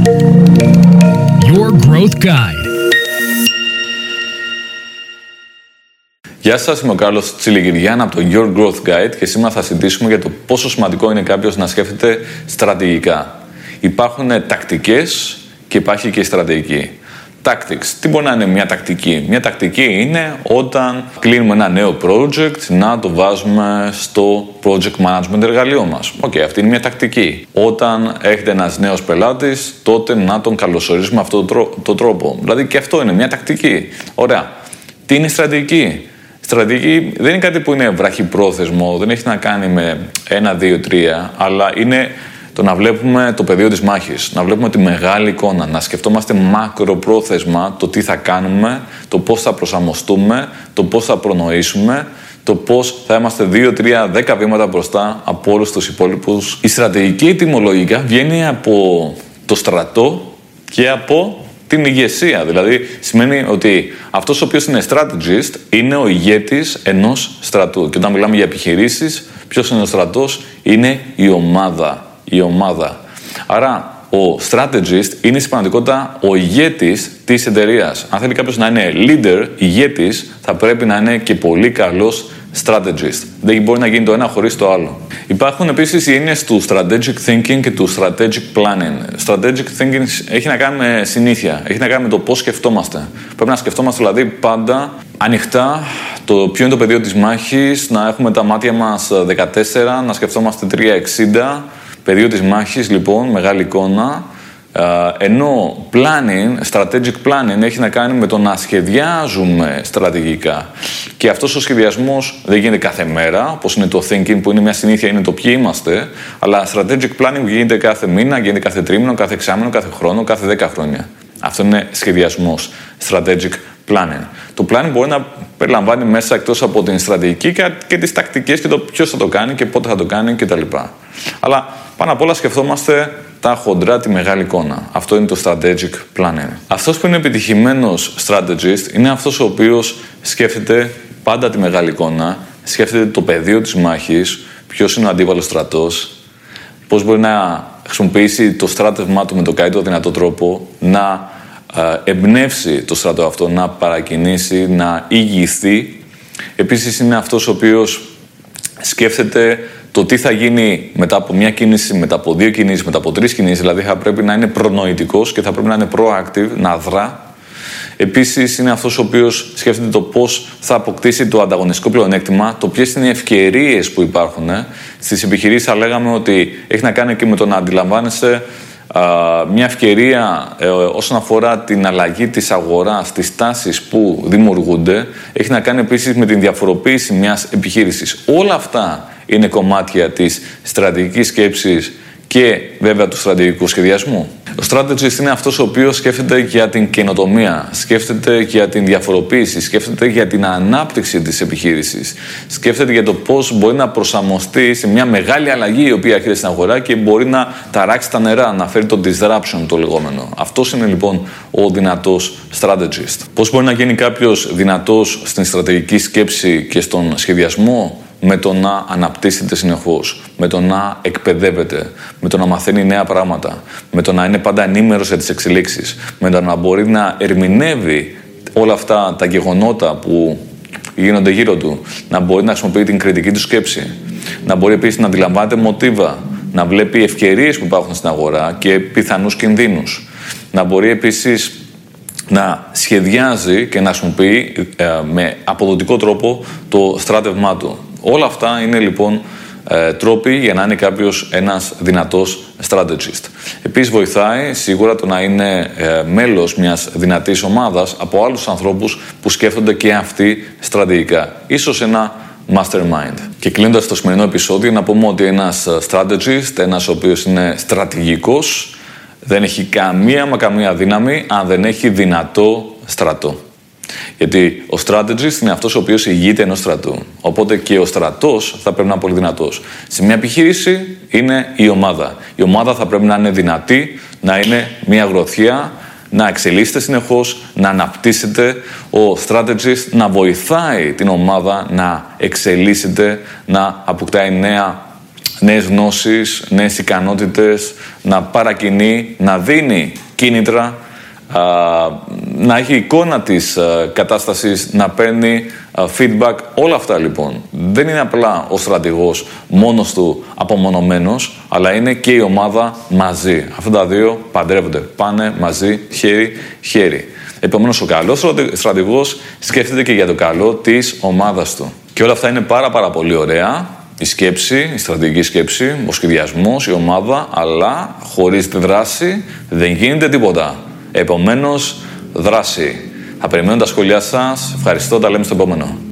Your Growth Guide. Γεια σας, είμαι ο Κάρλος Τσιλιγυριάν από το Your Growth Guide και σήμερα θα συζητήσουμε για το πόσο σημαντικό είναι κάποιος να σκέφτεται στρατηγικά. Υπάρχουν τακτικές και υπάρχει και η στρατηγική. Tactics. Τι μπορεί να είναι μια τακτική; Μια τακτική είναι όταν κλείνουμε ένα νέο project να το βάζουμε στο project management εργαλείο μας. OK, okay, αυτή είναι μια τακτική. Όταν έχετε ένας νέος πελάτης, τότε να τον καλωσορίσουμε με αυτόν τον τρόπο. Δηλαδή και αυτό είναι μια τακτική. Ωραία. Τι είναι η στρατηγική; Στρατηγική δεν είναι κάτι που είναι βραχυπρόθεσμο, δεν έχει να κάνει με ένα, δύο, τρία, αλλά είναι το να βλέπουμε το πεδίο της μάχης, να βλέπουμε τη μεγάλη εικόνα, να σκεφτόμαστε μακροπρόθεσμα το τι θα κάνουμε, το πώς θα προσαρμοστούμε, το πώς θα προνοήσουμε, το πώς θα είμαστε 2, 3, 10 βήματα μπροστά από όλους τους υπόλοιπους. Η στρατηγική ετοιμολογικά βγαίνει από το στρατό και από την ηγεσία. Δηλαδή σημαίνει ότι αυτός ο οποίος είναι strategist είναι ο ηγέτης ενός στρατού. Και όταν μιλάμε για επιχειρήσεις, ποιος είναι ο στρατός, είναι η ομάδα η ομάδα. Άρα, ο strategist είναι στην πραγματικότητα ο ηγέτης της εταιρείας. Αν θέλει κάποιος να είναι leader, ηγέτης, θα πρέπει να είναι και πολύ καλός strategist. Δεν μπορεί να γίνει το ένα χωρίς το άλλο. Υπάρχουν επίσης οι έννοιες του strategic thinking και του strategic planning. Strategic thinking έχει να κάνει με συνήθεια, έχει να κάνει με το πώς σκεφτόμαστε. Πρέπει να σκεφτόμαστε δηλαδή πάντα ανοιχτά το ποιο είναι το πεδίο της μάχης, να έχουμε τα μάτια μας 14, να σκεφτόμαστε 360 Πεδίο της μάχης, λοιπόν, μεγάλη εικόνα, ενώ planning, strategic planning έχει να κάνει με το να σχεδιάζουμε στρατηγικά. Και αυτός ο σχεδιασμός δεν γίνεται κάθε μέρα, όπως είναι το thinking που είναι μια συνήθεια, είναι το ποιοι είμαστε, αλλά strategic planning γίνεται κάθε μήνα, γίνεται κάθε τρίμηνο, κάθε εξάμηνο, κάθε χρόνο, κάθε δέκα χρόνια. Αυτό είναι σχεδιασμός, strategic planning. Το planning μπορεί να περιλαμβάνει μέσα εκτός από την στρατηγική και τις τακτικές και το ποιος θα το κάνει και πότε θα το κάνει κτλ. Αλλά πάνω απ' όλα σκεφτόμαστε τα χοντρά, τη μεγάλη εικόνα. Αυτό είναι το strategic planning. Αυτός που είναι επιτυχημένος strategist είναι αυτός ο οποίος σκέφτεται πάντα τη μεγάλη εικόνα, σκέφτεται το πεδίο της μάχης, ποιος είναι ο αντίβαλος στρατός, πώς μπορεί να χρησιμοποιήσει το στράτευμά του με το καλύτερο δυνατό τρόπο, να εμπνεύσει το στρατό αυτό, να παρακινήσει, να ηγηθεί. Επίσης είναι αυτός ο οποίος σκέφτεται το τι θα γίνει μετά από μια κίνηση, μετά από δύο κινήσεις, μετά από τρεις κινήσεις, δηλαδή θα πρέπει να είναι προνοητικός και θα πρέπει να είναι proactive, να δρά. Επίσης είναι αυτός ο οποίος σκέφτεται το πώς θα αποκτήσει το ανταγωνιστικό πλεονέκτημα, το ποιες είναι οι ευκαιρίες που υπάρχουν. Ε. Στις επιχειρήσεις θα λέγαμε ότι έχει να κάνει και με το να αντιλαμβάνεσαι μια ευκαιρία ε, όσον αφορά την αλλαγή της αγοράς, τις τάσεις που δημιουργούνται, έχει να κάνει επίσης με την διαφοροποίηση μιας επιχείρησης. Όλα αυτά είναι κομμάτια της στρατηγικής σκέψης και βέβαια του στρατηγικού σχεδιασμού. Ο strategist είναι αυτός ο οποίος σκέφτεται για την καινοτομία, σκέφτεται για την διαφοροποίηση, σκέφτεται για την ανάπτυξη της επιχείρησης, σκέφτεται για το πώς μπορεί να προσαρμοστεί σε μια μεγάλη αλλαγή η οποία έρχεται στην αγορά και μπορεί να ταράξει τα νερά, να φέρει το disruption το λεγόμενο. Αυτός είναι λοιπόν ο δυνατός strategist. Πώς μπορεί να γίνει κάποιος δυνατός στην στρατηγική σκέψη και στον σχεδιασμό; Με το να αναπτύσσεται συνεχώς, με το να εκπαιδεύεται, με το να μαθαίνει νέα πράγματα, με το να είναι πάντα ενήμερος για τις εξελίξεις, με το να μπορεί να ερμηνεύει όλα αυτά τα γεγονότα που γίνονται γύρω του, να μπορεί να χρησιμοποιεί την κριτική του σκέψη, να μπορεί επίσης να αντιλαμβάνεται μοτίβα, να βλέπει ευκαιρίες που υπάρχουν στην αγορά και πιθανούς κινδύνους. Να μπορεί επίσης να σχεδιάζει και να χρησιμοποιεί ε, με αποδοτικό τρόπο το στράτευμά του. Όλα αυτά είναι λοιπόν ε, τρόποι για να είναι κάποιος ένας δυνατός strategist. Επίσης βοηθάει σίγουρα το να είναι ε, μέλος μιας δυνατής ομάδας από άλλους ανθρώπους που σκέφτονται και αυτοί στρατηγικά. Ίσως ένα mastermind. Και κλείνοντας το σημερινό επεισόδιο να πούμε ότι ένας strategist, ένας ο οποίος είναι στρατηγικός, δεν έχει καμία μα καμία δύναμη αν δεν έχει δυνατό στρατό. Γιατί ο strategist είναι αυτός ο οποίος ηγείται ενός στρατού. Οπότε και ο στρατός θα πρέπει να είναι πολύ δυνατός. Σε μια επιχείρηση είναι η ομάδα. Η ομάδα θα πρέπει να είναι δυνατή, να είναι μια γροθιά, να εξελίσσεται συνεχώς, να αναπτύσσεται. Ο strategist να βοηθάει την ομάδα να εξελίσσεται, να αποκτάει νέα νέες γνώσεις, νέες ικανότητες, να παρακινεί, να δίνει κίνητρα, να έχει εικόνα της κατάστασης, να παίρνει feedback, όλα αυτά λοιπόν. Δεν είναι απλά ο στρατηγός μόνος του απομονωμένος, αλλά είναι και η ομάδα μαζί. Αυτά τα δύο παντρεύονται, πάνε μαζί, χέρι-χέρι. Επομένως, ο καλός στρατηγός σκέφτεται και για το καλό της ομάδας του. Και όλα αυτά είναι πάρα, πάρα πολύ ωραία. Η σκέψη, η στρατηγική σκέψη, ο σχεδιασμός, η ομάδα, αλλά χωρίς τη δράση δεν γίνεται τίποτα. Επομένως, δράση. Θα περιμένω τα σχόλιά σας. Ευχαριστώ. Τα λέμε στο επόμενο.